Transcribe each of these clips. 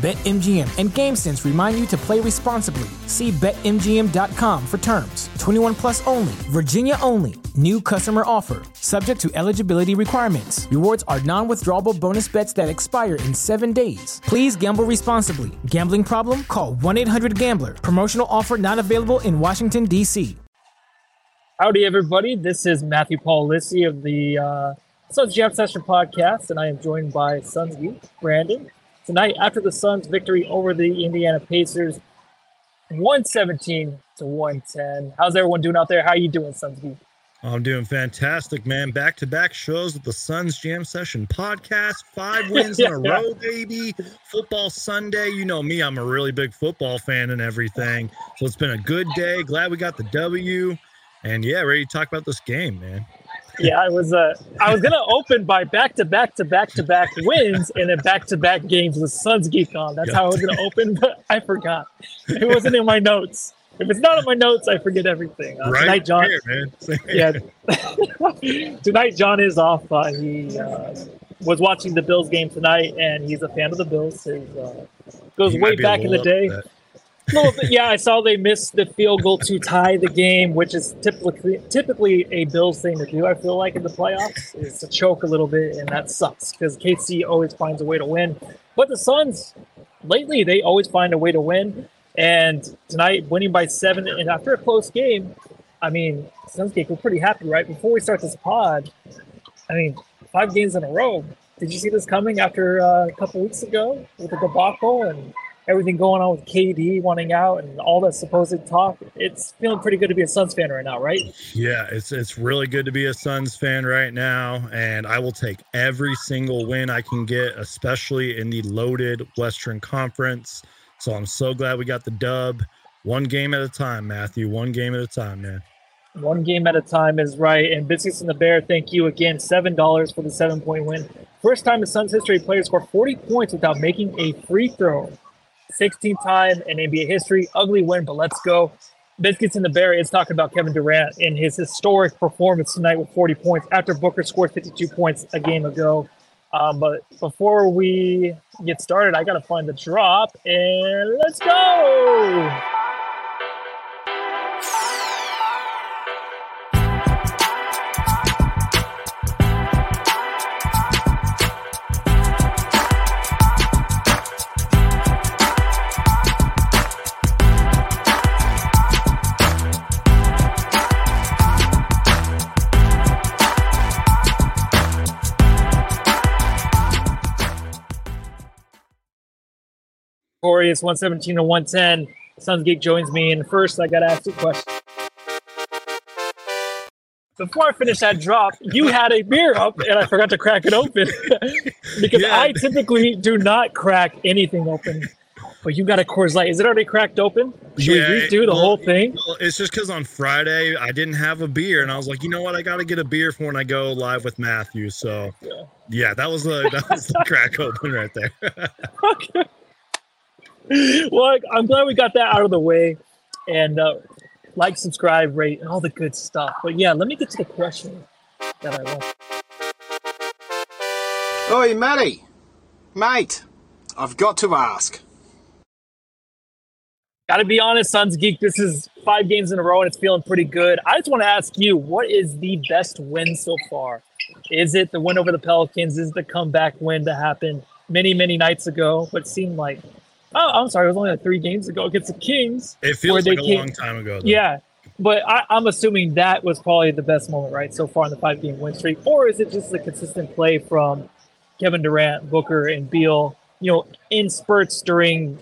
BetMGM and GameSense remind you to play responsibly. See BetMGM.com for terms. 21 plus only, Virginia only. New customer offer, subject to eligibility requirements. Rewards are non withdrawable bonus bets that expire in seven days. Please gamble responsibly. Gambling problem? Call 1 800 Gambler. Promotional offer not available in Washington, D.C. Howdy, everybody. This is Matthew Paul Lissi of the uh, Suns Jam Session podcast, and I am joined by Suns Geek, Brandon tonight after the Suns' victory over the Indiana Pacers, 117 to 110. How's everyone doing out there? How are you doing, Suns Geek? I'm doing fantastic, man. Back to back shows with the Suns Jam Session podcast. Five wins yeah, in a row, baby. Football Sunday. You know me, I'm a really big football fan and everything. So it's been a good day. Glad we got the W. And yeah, ready to talk about this game, man yeah, I was uh, I was gonna open by back to back to back to back wins and then back to back games with Suns Geek on. That's how I was gonna open, but I forgot. It wasn't in my notes. If it's not in my notes, I forget everything. Uh, right tonight, John. Here, yeah. tonight, John is off. Uh, he uh, was watching the Bills game tonight, and he's a fan of the Bills. Uh, goes he way back in the day little bit, yeah, I saw they missed the field goal to tie the game, which is typically typically a Bills thing to do. I feel like in the playoffs is to choke a little bit, and that sucks because KC always finds a way to win. But the Suns, lately, they always find a way to win. And tonight, winning by seven, and after a close game, I mean, Suns we're pretty happy, right? Before we start this pod, I mean, five games in a row. Did you see this coming after uh, a couple weeks ago with the debacle and everything going on with KD wanting out and all that supposed talk, it's feeling pretty good to be a Suns fan right now, right? Yeah, it's it's really good to be a Suns fan right now, and I will take every single win I can get, especially in the loaded Western Conference. So I'm so glad we got the dub. One game at a time, Matthew. One game at a time, man. One game at a time is right. And Biscuits and the Bear, thank you again. Seven dollars for the seven point win. First time in Suns history, players score 40 points without making a free throw. 16th time in NBA history. Ugly win, but let's go. Biscuits in the Bear is talking about Kevin Durant in his historic performance tonight with 40 points after Booker scored 52 points a game ago. Um, but before we get started, I got to find the drop and let's go. Corey, it's 117 to 110. Suns Geek joins me. And first, I got to ask you a question. Before I finish that drop, you had a beer up and I forgot to crack it open because yeah. I typically do not crack anything open. But you got a Coors Light. Is it already cracked open? Should yeah, we redo the well, whole thing? It's just because on Friday I didn't have a beer, and I was like, you know what? I got to get a beer for when I go live with Matthew. So, yeah, yeah that was the that was the crack open right there. okay. well, I'm glad we got that out of the way. And uh, like, subscribe, rate, and all the good stuff. But yeah, let me get to the question that I want. Oi, Matty. Mate, I've got to ask. Got to be honest, Suns Geek. This is five games in a row and it's feeling pretty good. I just want to ask you, what is the best win so far? Is it the win over the Pelicans? Is it the comeback win that happened many, many nights ago? What seemed like Oh, I'm sorry. It was only like three games ago against the Kings. It feels like a came, long time ago. Though. Yeah, but I, am assuming that was probably the best moment, right, so far in the five game win streak, or is it just the consistent play from Kevin Durant, Booker, and Beal? You know, in spurts during,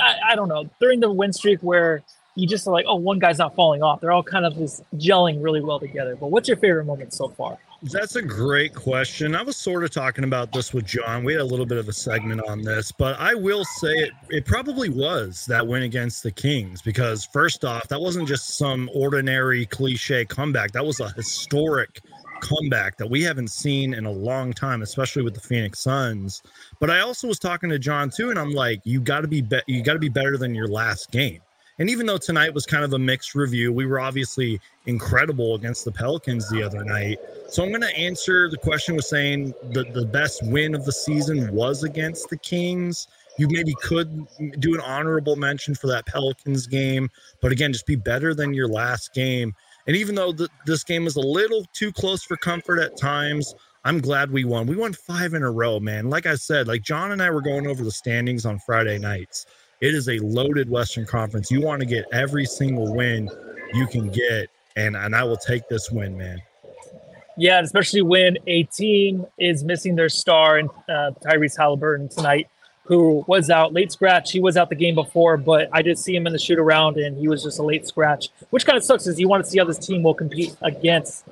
I, I don't know, during the win streak where you just are like, oh, one guy's not falling off. They're all kind of just gelling really well together. But what's your favorite moment so far? That's a great question. I was sort of talking about this with John. We had a little bit of a segment on this, but I will say it it probably was that win against the Kings because first off, that wasn't just some ordinary cliche comeback. That was a historic comeback that we haven't seen in a long time, especially with the Phoenix Suns. But I also was talking to John too, and I'm like, you got to be, be- you got to be better than your last game. And even though tonight was kind of a mixed review, we were obviously incredible against the Pelicans the other night. So I'm going to answer the question with saying the, the best win of the season was against the Kings. You maybe could do an honorable mention for that Pelicans game, but again, just be better than your last game. And even though the, this game was a little too close for comfort at times, I'm glad we won. We won five in a row, man. Like I said, like John and I were going over the standings on Friday nights. It is a loaded Western Conference. You want to get every single win you can get, and and I will take this win, man. Yeah, especially when a team is missing their star and uh, Tyrese Halliburton tonight, who was out late scratch. He was out the game before, but I did see him in the shoot around, and he was just a late scratch, which kind of sucks. Is you want to see how this team will compete against,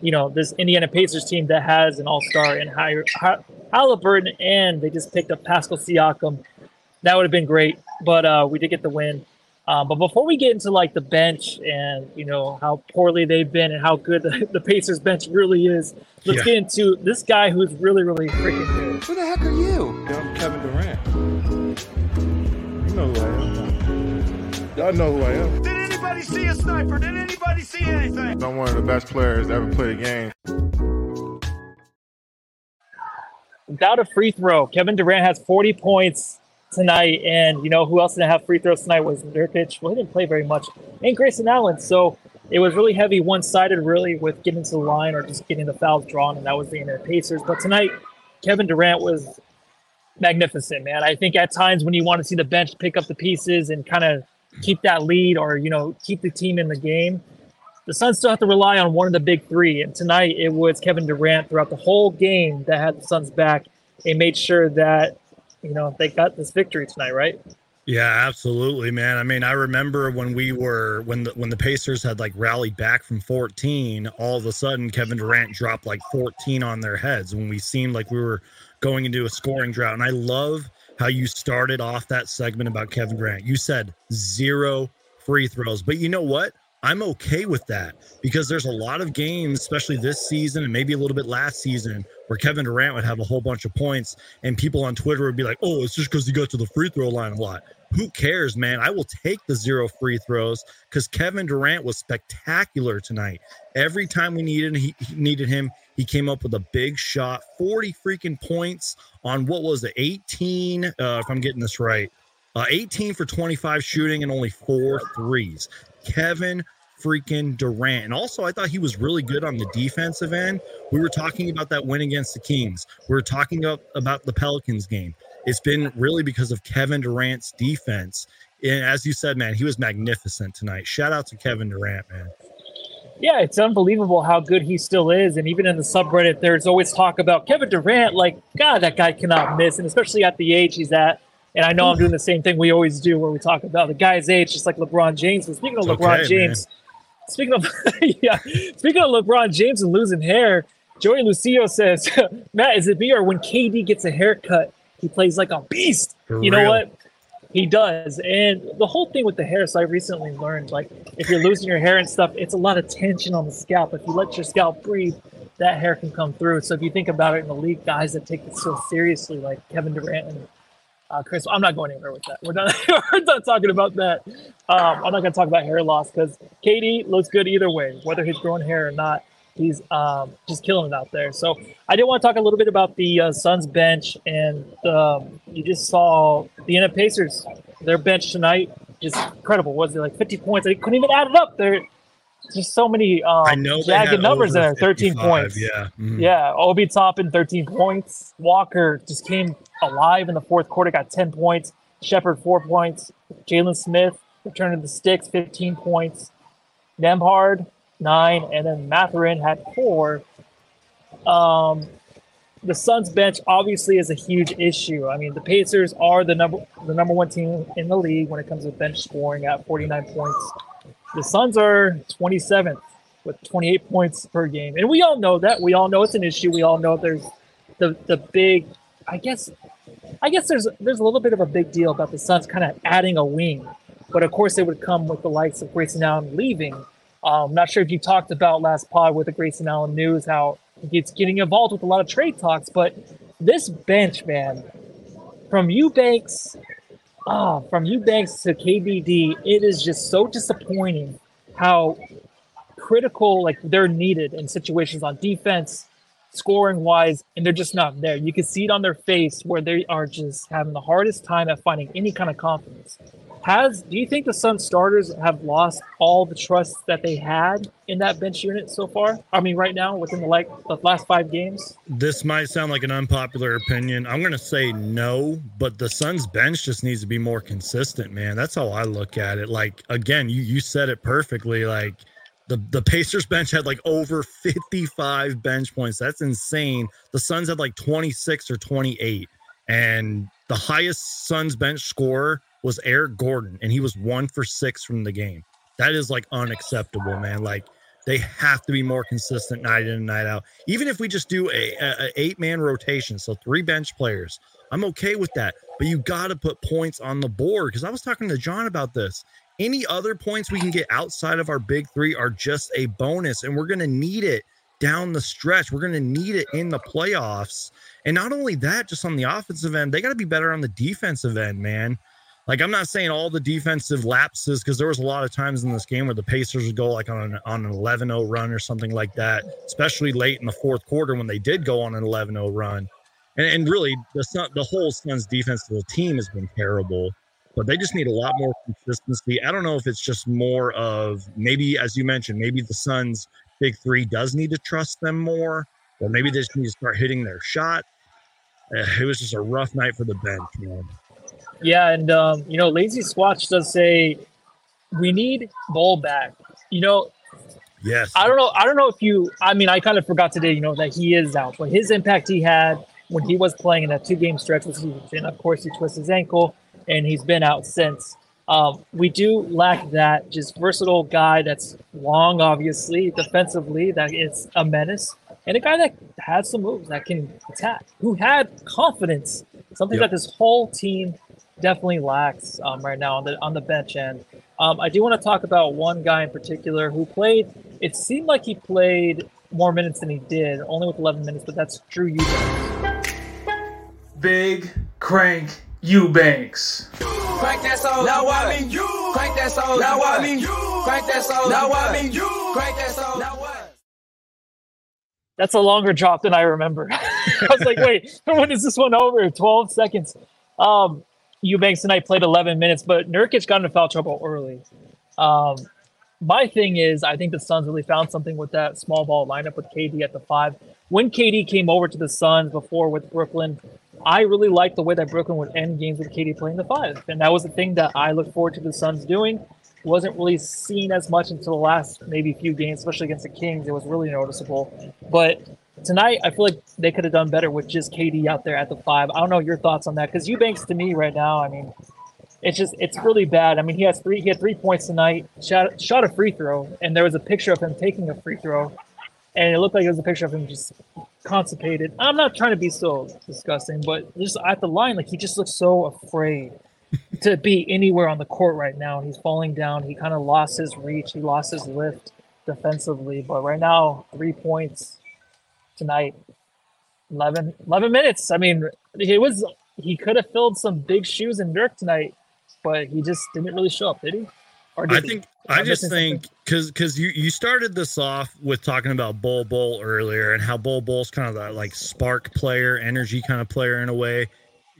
you know, this Indiana Pacers team that has an All Star and Halliburton, and they just picked up Pascal Siakam. That would have been great but uh, we did get the win. Um, but before we get into like the bench and you know how poorly they've been and how good the, the Pacers bench really is, let's yeah. get into this guy who's really really freaking good. Who the heck are you? I'm Kevin Durant. You know who I am. Y'all know who I am. Did anybody see a sniper? Did anybody see anything? I'm one of the best players to ever played a game. Without a free throw, Kevin Durant has 40 points tonight. And you know who else didn't have free throws tonight was Nurkic. Well, he didn't play very much, and Grayson Allen. So it was really heavy, one sided, really, with getting to the line or just getting the fouls drawn, and that was the end of the Pacers. But tonight, Kevin Durant was magnificent, man. I think at times when you want to see the bench pick up the pieces and kind of keep that lead or you know keep the team in the game. The Suns still have to rely on one of the big three, and tonight it was Kevin Durant throughout the whole game that had the Suns back and made sure that you know they got this victory tonight, right? Yeah, absolutely, man. I mean, I remember when we were when the when the Pacers had like rallied back from 14, all of a sudden Kevin Durant dropped like 14 on their heads when we seemed like we were going into a scoring drought. And I love how you started off that segment about Kevin Durant. You said zero free throws, but you know what? I'm okay with that because there's a lot of games, especially this season and maybe a little bit last season, where Kevin Durant would have a whole bunch of points and people on Twitter would be like, oh, it's just because he got to the free throw line a lot. Who cares, man? I will take the zero free throws because Kevin Durant was spectacular tonight. Every time we needed he, he, needed him, he came up with a big shot, 40 freaking points on what was it, 18, uh, if I'm getting this right. Uh, 18 for 25 shooting and only four threes. Kevin freaking Durant. And also, I thought he was really good on the defensive end. We were talking about that win against the Kings. We were talking about, about the Pelicans game. It's been really because of Kevin Durant's defense. And as you said, man, he was magnificent tonight. Shout out to Kevin Durant, man. Yeah, it's unbelievable how good he still is. And even in the subreddit, there's always talk about Kevin Durant. Like, God, that guy cannot miss. And especially at the age he's at, and I know I'm doing the same thing we always do where we talk about the guy's age, just like LeBron James. But speaking of it's LeBron okay, James, man. Speaking of yeah, speaking of LeBron James and losing hair, Joey Lucio says, Matt, is it me or when KD gets a haircut, he plays like a beast? For you real. know what? He does. And the whole thing with the hair, so I recently learned like if you're losing your hair and stuff, it's a lot of tension on the scalp. If you let your scalp breathe, that hair can come through. So if you think about it in the league, guys that take it so seriously, like Kevin Durant and uh, Chris, I'm not going anywhere with that. We're done. We're done talking about that. Um, I'm not going to talk about hair loss because KD looks good either way, whether he's growing hair or not. He's um, just killing it out there. So I did want to talk a little bit about the uh, Suns bench, and um, you just saw the Indiana Pacers. Their bench tonight just incredible. Was it like 50 points? They couldn't even add it up. There, just so many um, I know jagged numbers in there. 13 points. Yeah. Mm-hmm. Yeah. Obi Toppin, 13 points. Walker just came alive in the fourth quarter, got 10 points. Sheppard four points. Jalen Smith returned the sticks, 15 points. Nembhard, nine. And then Mathurin had four. Um, the Suns bench obviously is a huge issue. I mean, the Pacers are the number the number one team in the league when it comes to bench scoring at 49 points. The Suns are 27th with 28 points per game, and we all know that. We all know it's an issue. We all know there's the the big. I guess, I guess there's there's a little bit of a big deal about the Suns kind of adding a wing, but of course it would come with the likes of Grayson Allen leaving. I'm um, not sure if you talked about last pod with the Grayson Allen news how he's getting involved with a lot of trade talks, but this bench, man, from Eubanks, ah, from Eubanks to KBD, it is just so disappointing how critical like they're needed in situations on defense, scoring wise, and they're just not there. You can see it on their face where they are just having the hardest time at finding any kind of confidence. Has do you think the Sun starters have lost all the trust that they had in that bench unit so far? I mean, right now within the like the last five games. This might sound like an unpopular opinion. I'm going to say no, but the Suns bench just needs to be more consistent, man. That's how I look at it. Like again, you you said it perfectly. Like the the Pacers bench had like over 55 bench points. That's insane. The Suns had like 26 or 28, and the highest Suns bench score was Eric Gordon, and he was one for six from the game. That is like unacceptable, man. Like they have to be more consistent night in and night out. Even if we just do a, a, eight man rotation, so three bench players, I'm okay with that. But you got to put points on the board because I was talking to John about this. Any other points we can get outside of our big three are just a bonus, and we're going to need it down the stretch. We're going to need it in the playoffs. And not only that, just on the offensive end, they got to be better on the defensive end, man. Like I'm not saying all the defensive lapses because there was a lot of times in this game where the Pacers would go like on an on an 11-0 run or something like that, especially late in the fourth quarter when they did go on an 11-0 run. And, and really, the Sun, the whole Suns defensive team has been terrible, but they just need a lot more consistency. I don't know if it's just more of maybe, as you mentioned, maybe the Suns big three does need to trust them more, or maybe they just need to start hitting their shot. Uh, it was just a rough night for the bench, man. Yeah, and um, you know, Lazy Swatch does say we need Bol back. You know, yes. I don't know. I don't know if you. I mean, I kind of forgot today. You know that he is out, but his impact he had when he was playing in that two-game stretch was huge. And of course, he twisted his ankle, and he's been out since. Um, we do lack that just versatile guy that's long, obviously, defensively, that is a menace, and a guy that has some moves that can attack, who had confidence, something yep. that this whole team definitely lacks um, right now on the on the bench end. Um, I do want to talk about one guy in particular who played. It seemed like he played more minutes than he did, only with 11 minutes, but that's Drew Eubanks. Big crank Eubanks. Crank that soul. Now I mean you. Crank that soul. Now I mean you. Crank that soul. Now I mean you. Crank that soul. Now what? That's a longer drop than I remember. I was like, wait, when is this one over? 12 seconds. Um, Eubanks tonight played 11 minutes, but Nurkic got into foul trouble early. Um, my thing is, I think the Suns really found something with that small ball lineup with KD at the five. When KD came over to the Suns before with Brooklyn, I really liked the way that Brooklyn would end games with KD playing the five, and that was the thing that I looked forward to the Suns doing. Wasn't really seen as much until the last maybe few games, especially against the Kings. It was really noticeable, but tonight I feel like they could have done better with just KD out there at the five. I don't know your thoughts on that because Eubanks to me right now, I mean, it's just it's really bad. I mean, he has three he had three points tonight, shot shot a free throw, and there was a picture of him taking a free throw, and it looked like it was a picture of him just constipated. I'm not trying to be so disgusting, but just at the line, like he just looks so afraid to be anywhere on the court right now. He's falling down. He kind of lost his reach. He lost his lift defensively, but right now, three points tonight. 11, 11 minutes. I mean, it was he could have filled some big shoes in Dirk tonight, but he just didn't really show up, did he? Did I think he? I just think because because you you started this off with talking about Bol Bol earlier and how Bol Bol's kind of that like spark player, energy kind of player in a way.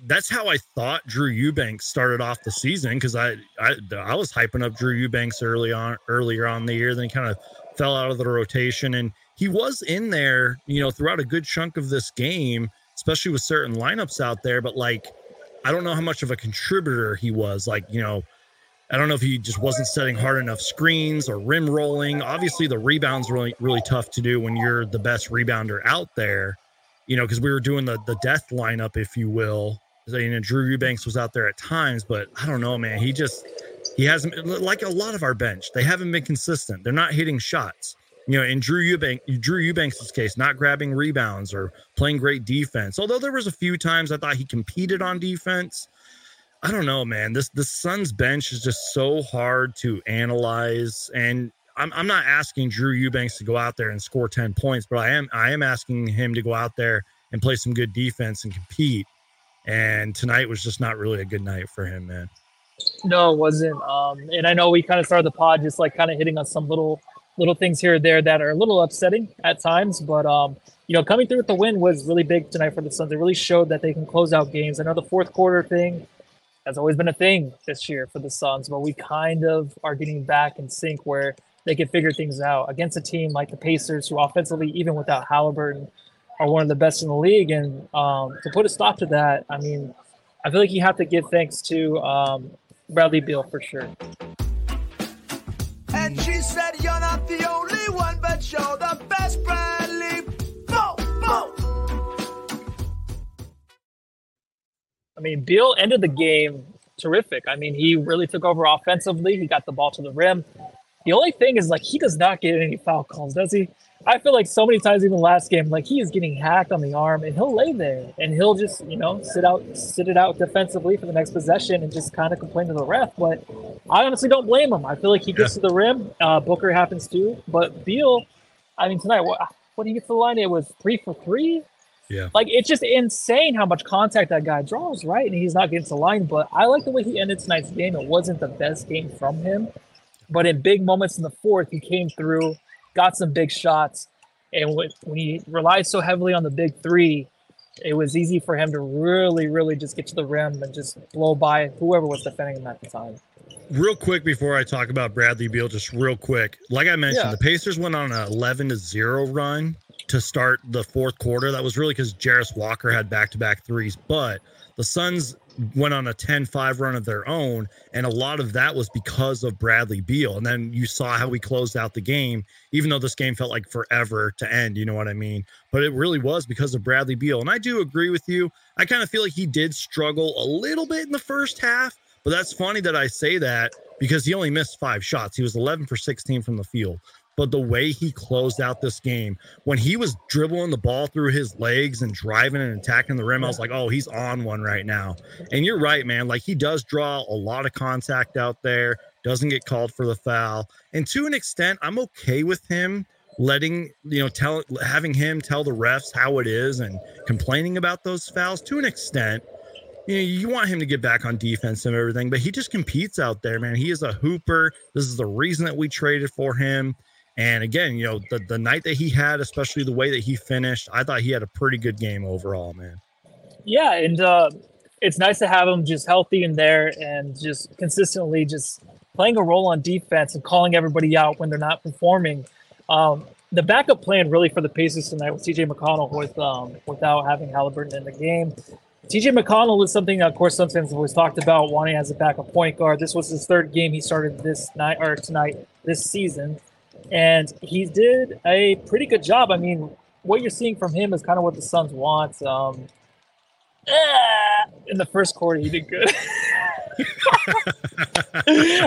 That's how I thought Drew Eubanks started off the season because I, I I was hyping up Drew Eubanks early on earlier on the year, then he kind of fell out of the rotation and he was in there, you know, throughout a good chunk of this game, especially with certain lineups out there. But like, I don't know how much of a contributor he was. Like, you know, I don't know if he just wasn't setting hard enough screens or rim rolling. Obviously, the rebounds really really tough to do when you're the best rebounder out there. you know, because we were doing the the death lineup, if you will. You know, Drew Eubanks was out there at times, but I don't know, man. He just he hasn't like a lot of our bench. They haven't been consistent. They're not hitting shots. You know, in Drew Eubanks, Drew Eubanks' case, not grabbing rebounds or playing great defense. Although there was a few times I thought he competed on defense. I don't know, man. This the Suns bench is just so hard to analyze, and I'm I'm not asking Drew Eubanks to go out there and score ten points, but I am I am asking him to go out there and play some good defense and compete. And tonight was just not really a good night for him, man. No, it wasn't. Um, and I know we kind of started the pod just like kind of hitting on some little little things here or there that are a little upsetting at times, but um, you know, coming through with the win was really big tonight for the Suns. It really showed that they can close out games. I know the fourth quarter thing has always been a thing this year for the Suns, but we kind of are getting back in sync where they can figure things out against a team like the Pacers, who offensively, even without Halliburton, are one of the best in the league. And um, to put a stop to that, I mean, I feel like you have to give thanks to um, Bradley Beal for sure. And she said, You're not the only one, but you're the best, Bradley. Bo, bo. I mean, Beal ended the game terrific. I mean, he really took over offensively. He got the ball to the rim. The only thing is, like, he does not get any foul calls, does he? I feel like so many times, even last game, like he is getting hacked on the arm, and he'll lay there and he'll just, you know, sit out, sit it out defensively for the next possession, and just kind of complain to the ref. But I honestly don't blame him. I feel like he gets to the rim. Uh, Booker happens too, but Beal, I mean, tonight, what, what did he get to the line? It was three for three. Yeah. Like it's just insane how much contact that guy draws, right? And he's not getting to the line. But I like the way he ended tonight's game. It wasn't the best game from him, but in big moments in the fourth, he came through, got some big shots, and when, he relied so heavily on the big three, it was easy for him to really, really just get to the rim and just blow by whoever was defending him at the time. Real quick before I talk about Bradley Beal, just real quick. Like I mentioned, Yeah. the Pacers went on an 11 to 0 run to start the fourth quarter. That was really because Jarace Walker had back to back threes, but the Suns went on a 10 5 run of their own. And a lot of that was because of Bradley Beal. And then you saw how we closed out the game, even though this game felt like forever to end. You know what I mean? But it really was because of Bradley Beal. And I do agree with you. I kind of feel like he did struggle a little bit in the first half. But that's funny that I say that because he only missed five shots. He was 11 for 16 from the field. But the way he closed out this game, when he was dribbling the ball through his legs and driving and attacking the rim, I was like, oh, he's on one right now. And you're right, man. Like he does draw a lot of contact out there, doesn't get called for the foul. And to an extent, I'm okay with him letting, you know, tell having him tell the refs how it is and complaining about those fouls to an extent you know, you want him to get back on defense and everything, but he just competes out there, man. He is a hooper. This is the reason that we traded for him. And again, you know, the, the night that he had, especially the way that he finished, I thought he had a pretty good game overall, man. Yeah, and uh, it's nice to have him just healthy in there and just consistently just playing a role on defense and calling everybody out when they're not performing. Um, the backup plan really for the Pacers tonight was TJ McConnell with um, without having Halliburton in the game. TJ McConnell is something of course, some fans have always talked about wanting as a backup point guard. This was his third game he started this night or tonight this season, and he did a pretty good job. I mean, what you're seeing from him is kind of what the Suns want. Um, eh, in the first quarter, he did good.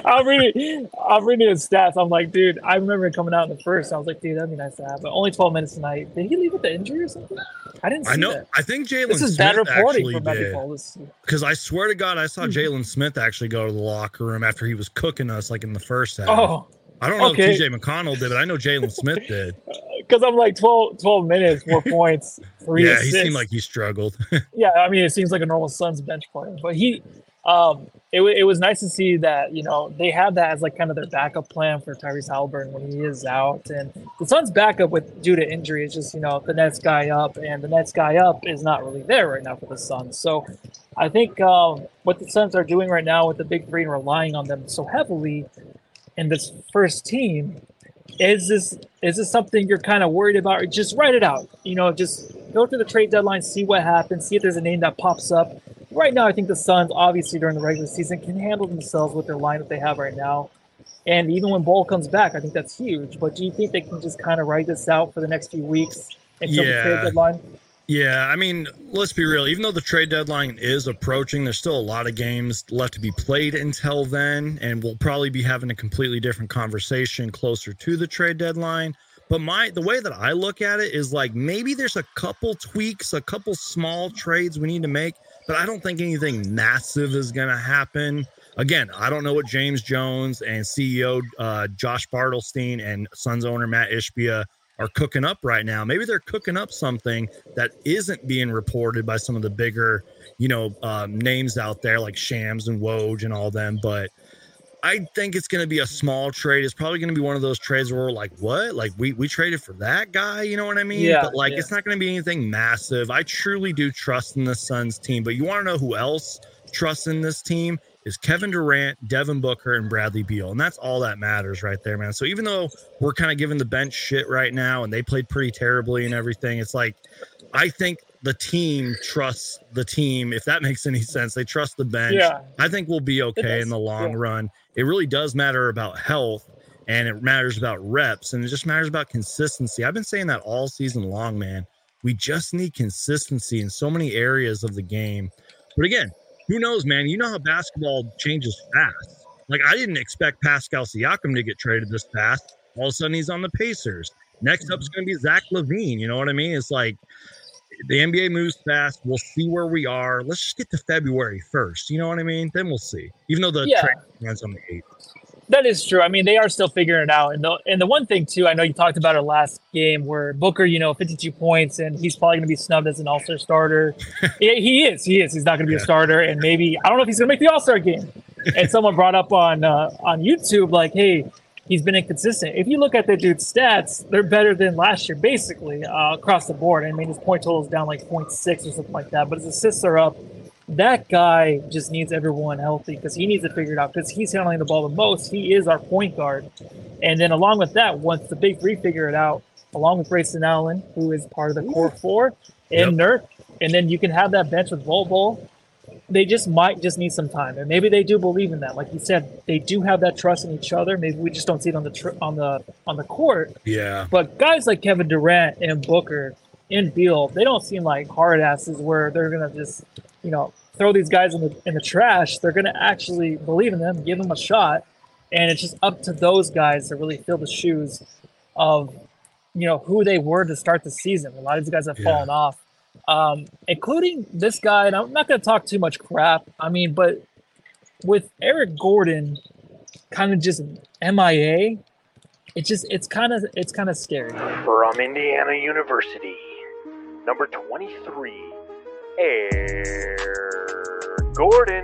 I'm reading, I'm reading his stats. I'm like, dude, I remember coming out in the first. I was like, dude, that'd be nice to have. But only 12 minutes tonight. Did he leave with the injury or something? I didn't see I know. that. I think Jalen This is Smith bad reporting from Matthew Because I swear to God, I saw Hmm. Jalen Smith actually go to the locker room after he was cooking us like in the first half. Oh, I don't know okay. if TJ McConnell did, but I know Jalen Smith did. because I'm like 12, 12 minutes, four points, three yeah, assists. he seemed like he struggled. yeah, I mean, it seems like a normal Suns bench player, but he, um, it, it was nice to see that you know they have that as like kind of their backup plan for Tyrese Halliburton when he is out, and the Suns' backup with due to injury is just you know the next guy up, and the next guy up is not really there right now for the Suns. So, I think um, what the Suns are doing right now with the big three and relying on them so heavily in this first team is this is this something you're kind of worried about? Just write it out. You know, just go to the trade deadline, see what happens, see if there's a name that pops up. Right now, I think the Suns, obviously during the regular season, can handle themselves with their line that they have right now. And even when Bol comes back, I think that's huge. But do you think they can just kind of write this out for the next few weeks until the trade deadline? Yeah, I mean, let's be real. Even though the trade deadline is approaching, there's still a lot of games left to be played until then, and we'll probably be having a completely different conversation closer to the trade deadline. But my the way that I look at it is like maybe there's a couple tweaks, a couple small trades we need to make, but I don't think anything massive is going to happen. Again, I don't know what James Jones and CEO uh, Josh Bartelstein and Suns owner Mat Ishbia are cooking up right now. Maybe they're cooking up something that isn't being reported by some of the bigger, you know, um, names out there like Shams and Woj and all them. But I think it's going to be a small trade. It's probably going to be one of those trades where we're like, what? Like we we traded for that guy? You know what I mean? Yeah, but like yeah. it's not going to be anything massive. I truly do trust in the Suns team. But you want to know who else trusts in this team? Is Kevin Durant, Devin Booker, and Bradley Beal. And that's all that matters right there, man. So even though we're kind of giving the bench shit right now and they played pretty terribly and everything, it's like I think the team trusts the team, if that makes any sense. They trust the bench. Yeah. I think we'll be okay in the long yeah. run. It really does matter about health and it matters about reps and it just matters about consistency. I've been saying that all season long, man. We just need consistency in so many areas of the game. But again, who knows, man? You know how basketball changes fast. Like I didn't expect Pascal Siakam to get traded this fast. All of a sudden he's on the Pacers. Next up is going to be Zach LaVine. You know what I mean? It's like the NBA moves fast. We'll see where we are. Let's just get to February first. You know what I mean? Then we'll see. Even though the Yeah. trade runs on the eighth. That is true. I mean, they are still figuring it out. And the and the one thing too, I know you talked about it last game where Booker, you know, 52 points, and he's probably going to be snubbed as an All Star starter. yeah, he is. He is. He's not going to be a starter, and maybe I don't know if he's going to make the All Star game. And someone brought up on uh, on YouTube like, hey. He's been inconsistent. If you look at the dude's stats, they're better than last year, basically uh, across the board. I mean, his point total is down like 0.6 or something like that, but his assists are up that guy just needs everyone healthy because he needs to figure it out because he's handling the ball the most. He is our point guard. And then along with that, once the big three figure it out, along with Grayson Allen, who is part of the core four, and Nurk, and then you can have that bench with Bol Bol. They just might just need some time, and maybe they do believe in that. Like you said, they do have that trust in each other. Maybe we just don't see it on the tr- on the on the court. Yeah. But guys like Kevin Durant and Booker and Beal, they don't seem like hard asses where they're gonna just, you know, throw these guys in the in the trash. They're gonna actually believe in them, give them a shot, and it's just up to those guys to really fill the shoes of, you know, who they were to start the season. A lot of these guys have Yeah. fallen off, um, including this guy. And I'm not gonna talk too much crap. I mean, but with Eric Gordon, kind of just MIA. It's just it's kind of it's kind of scary. From Indiana University, number 23, Air Gordon.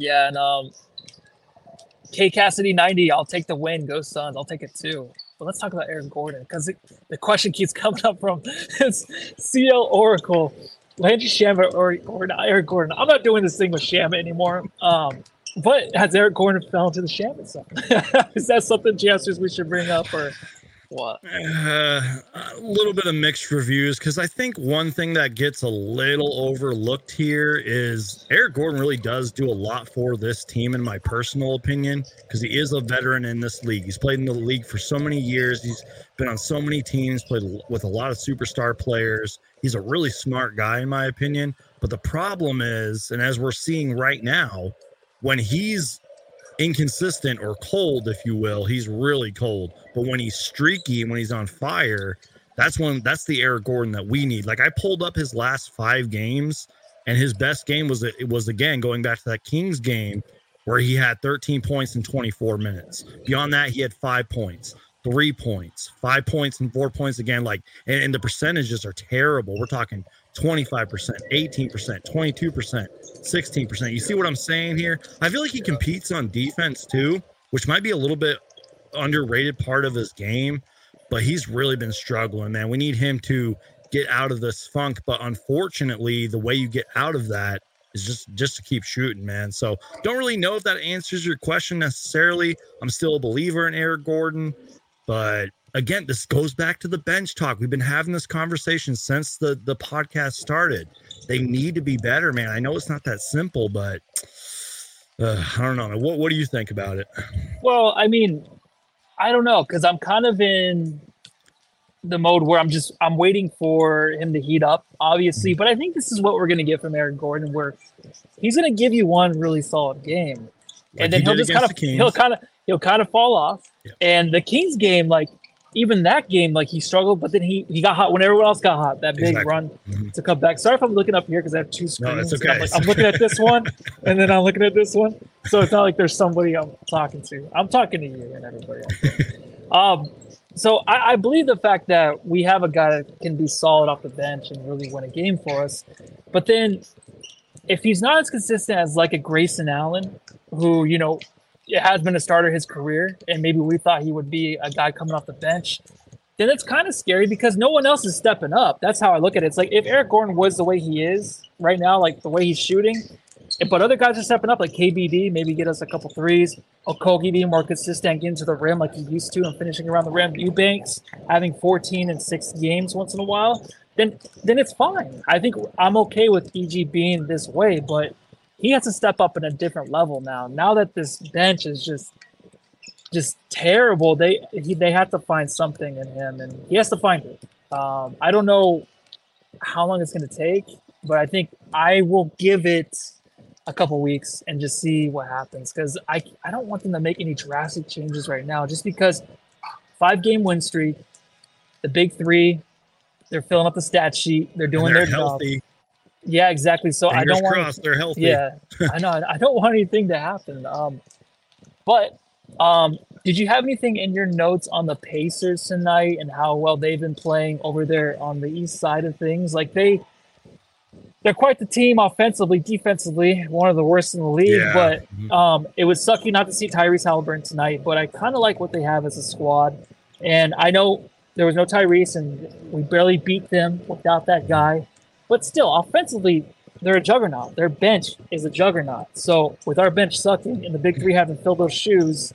Yeah, and um, K Cassidy ninety. I'll take the win. Go Suns. I'll take it too. But let's talk about Aaron Gordon because the question keeps coming up from CL Oracle, Landry Shamet or or Eric Gordon. I'm not doing this thing with Shamet anymore. Um, But has Eric Gordon fell into the sham itself? Is that something, Jesters, we should bring up or what? Uh, a little bit of mixed reviews because I think one thing that gets a little overlooked here is Eric Gordon really does do a lot for this team, in my personal opinion, because he is a veteran in this league. He's played in the league for so many years. He's been on so many teams, played with a lot of superstar players. He's a really smart guy, in my opinion. But the problem is, and as we're seeing right now, when he's inconsistent or cold, if you will. He's really cold. But when he's streaky and when he's on fire, that's when that's the Eric Gordon that we need. Like I pulled up his last five games, and his best game was it was again going back to that Kings game where he had 13 points in 24 minutes. Beyond that, he had five points, three points, five points, and four points again. Like and, and the percentages are terrible. We're talking 25%, 18%, 22%, 16%. You see what I'm saying here? I feel like he competes on defense too, which might be a little bit underrated part of his game, but he's really been struggling, man. We need him to get out of this funk, but unfortunately, the way you get out of that is just just to keep shooting, man. So, don't really know if that answers your question necessarily. I'm still a believer in Eric Gordon, but again, this goes back to the bench talk. We've been having this conversation since the the podcast started. They need to be better, man. I know it's not that simple, but uh, I don't know. What what do you think about it? Well, I mean, I don't know because I'm kind of in the mode where I'm just I'm waiting for him to heat up, obviously. But I think this is what we're gonna get from Eric Gordon, where he's gonna give you one really solid game, Like and then he he'll just kind of against the Kings. he'll kind of he'll kind of fall off. And the Kings game, like even that game, like he struggled, but then he he got hot when everyone else got hot. That big Exactly. run Mhm. to come back. Sorry if I'm looking up here because I have two No, screens. it's and I'm, okay. like, I'm looking at this one, and then I'm looking at this one. So it's not like there's somebody I'm talking to. I'm talking to you and everybody else. Um, so I, I believe the fact that we have a guy that can be solid off the bench and really win a game for us, but then if he's not as consistent as like a Grayson Allen, who you know has been a starter his career, and maybe we thought he would be a guy coming off the bench, then it's kind of scary because no one else is stepping up. That's how I look at it. It's like if Eric Gordon was the way he is right now, like the way he's shooting, but other guys are stepping up, like KBD, maybe get us a couple threes. Okogie being more consistent, getting to the rim like he used to, and finishing around the rim. Eubanks having 14 and six games once in a while. Then, then it's fine. I think I'm okay with EG being this way, but he has to step up in a different level now. Now that this bench is just, just terrible, they he, they have to find something in him, and he has to find it. Um, I don't know how long it's going to take, but I think I will give it a couple weeks and just see what happens because I I don't want them to make any drastic changes right now just because five game win streak, the big three, they're filling up the stat sheet, they're doing they're their healthy. job. Yeah, exactly. So I don't want crossed they're healthy. Yeah, I know. I don't want anything to happen. Um, but um, did you have anything in your notes on the Pacers tonight and how well they've been playing over there on the east side of things? Like they, they're quite the team offensively, defensively, one of the worst in the league. Yeah. But um, it was sucky not to see Tyrese Halliburton tonight. But I kind of like what they have as a squad, and I know there was no Tyrese, and we barely beat them without that guy. But still, offensively, they're a juggernaut. Their bench is a juggernaut. So with our bench sucking and the big three having filled those shoes,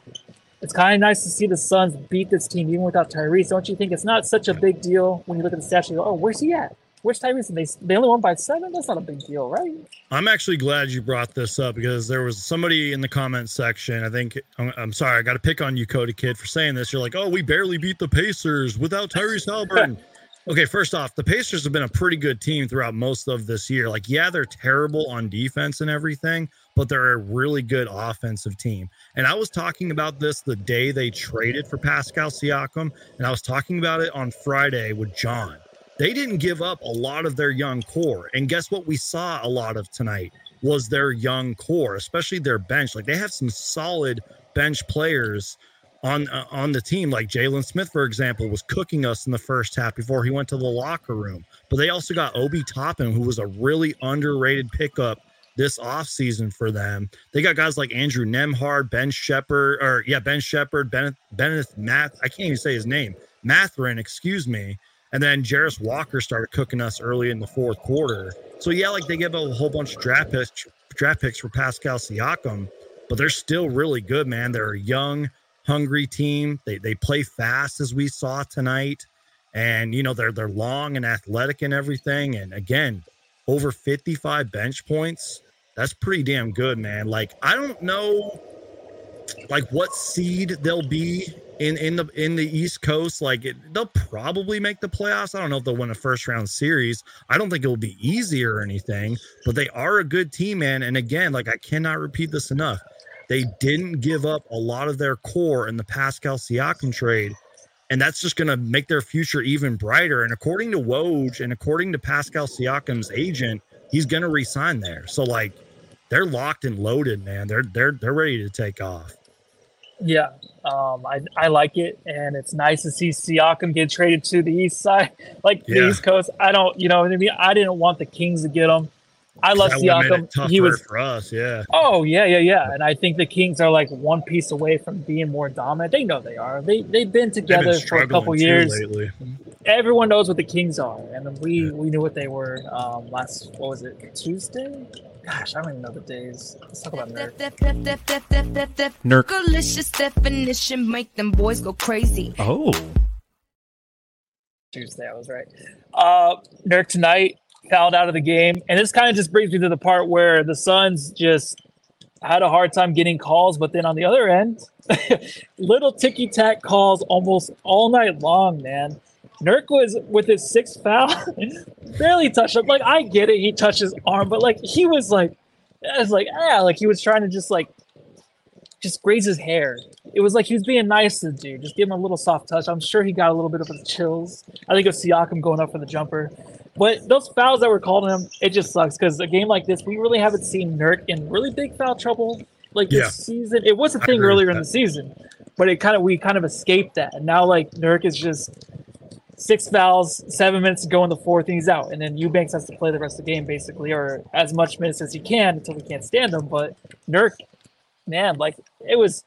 it's kind of nice to see the Suns beat this team even without Tyrese. Don't you think it's not such a big deal when you look at the stats? You go, oh, where's he at? Where's Tyrese? And they they only won by seven. That's not a big deal, right? I'm actually glad you brought this up because there was somebody in the comment section. I think I'm, I'm sorry, I got to pick on you, Cody Kid, for saying this. You're like, oh, we barely beat the Pacers without Tyrese Halliburton. okay, first off, the Pacers have been a pretty good team throughout most of this year. Like, yeah, they're terrible on defense and everything, but they're a really good offensive team. And I was talking about this the day they traded for Pascal Siakam, and I was talking about it on Friday with John they didn't give up a lot of their young core. And guess what we saw a lot of tonight was their young core, especially their bench. Like they have some solid bench players on uh, on the team. Like Jalen Smith, for example, was cooking us in the first half before he went to the locker room. But they also got Obi Toppin, who was a really underrated pickup this offseason for them. They got guys like Andrew Nembhard, Ben Sheppard, or yeah, Ben Sheppard, Bennett Math. I can't even say his name. Mathurin, excuse me. And then Jarace Walker started cooking us early in the fourth quarter. So yeah, like they give up a whole bunch of draft picks, draft picks for Pascal Siakam, but they're still really good, man. They're young, hungry team. They they play fast as we saw tonight. And you know, they're they're long and athletic and everything. And again, over 55 bench points. That's pretty damn good, man. Like, I don't know like what seed they'll be in in the in the East Coast. Like it, they'll probably make the playoffs. I don't know if they'll win a first round series. I don't think it will be easy or anything, but they are a good team, man. And again, like I cannot repeat this enough. They didn't give up a lot of their core in the Pascal Siakam trade. And that's just going to make their future even brighter. And according to Woj and according to Pascal Siakam's agent, he's going to resign there. So like they're locked and loaded, man. They're they're they're ready to take off. Yeah, um, I I like it, and it's nice to see Siakam get traded to the East Side, like Yeah. the East Coast. I don't, you know what I mean. I didn't want the Kings to get him. I love That it Siakam. He was for us, yeah. Oh yeah, yeah, yeah. And I think the Kings are like one piece away from being more dominant. They know they are. They they've been They've together been for a couple years. lately. Everyone knows what the Kings are, and we we knew what they were um, last. What was it? Tuesday? Gosh, I don't even know the days. Let's talk about Nerd. Nurk. Delicious definition make them boys go crazy. Oh. Tuesday, I was right. Uh, Nurk tonight fouled out of the game, and this kind of just brings me to the part where the Suns just had a hard time getting calls, but then on the other end, little ticky tack calls almost all night long, man. Nurk was with his sixth foul, barely touched him. Like I get it, he touched his arm, but like he was like, it was like yeah, like he was trying to just like just graze his hair. It was like he was being nice to the dude, just give him a little soft touch. I'm sure he got a little bit of the chills. I think was Siakam going up for the jumper. But those fouls that were called on him, it just sucks because a game like this, we really haven't seen Nurk in really big foul trouble like this season. It was a thing earlier in the season, but it kind of we kind of escaped that. And now like Nurk is just six fouls, seven minutes to go in the fourth, and he's out. And then Eubanks has to play the rest of the game basically, or as much minutes as he can until we can't stand him. But Nurk, man, like it was.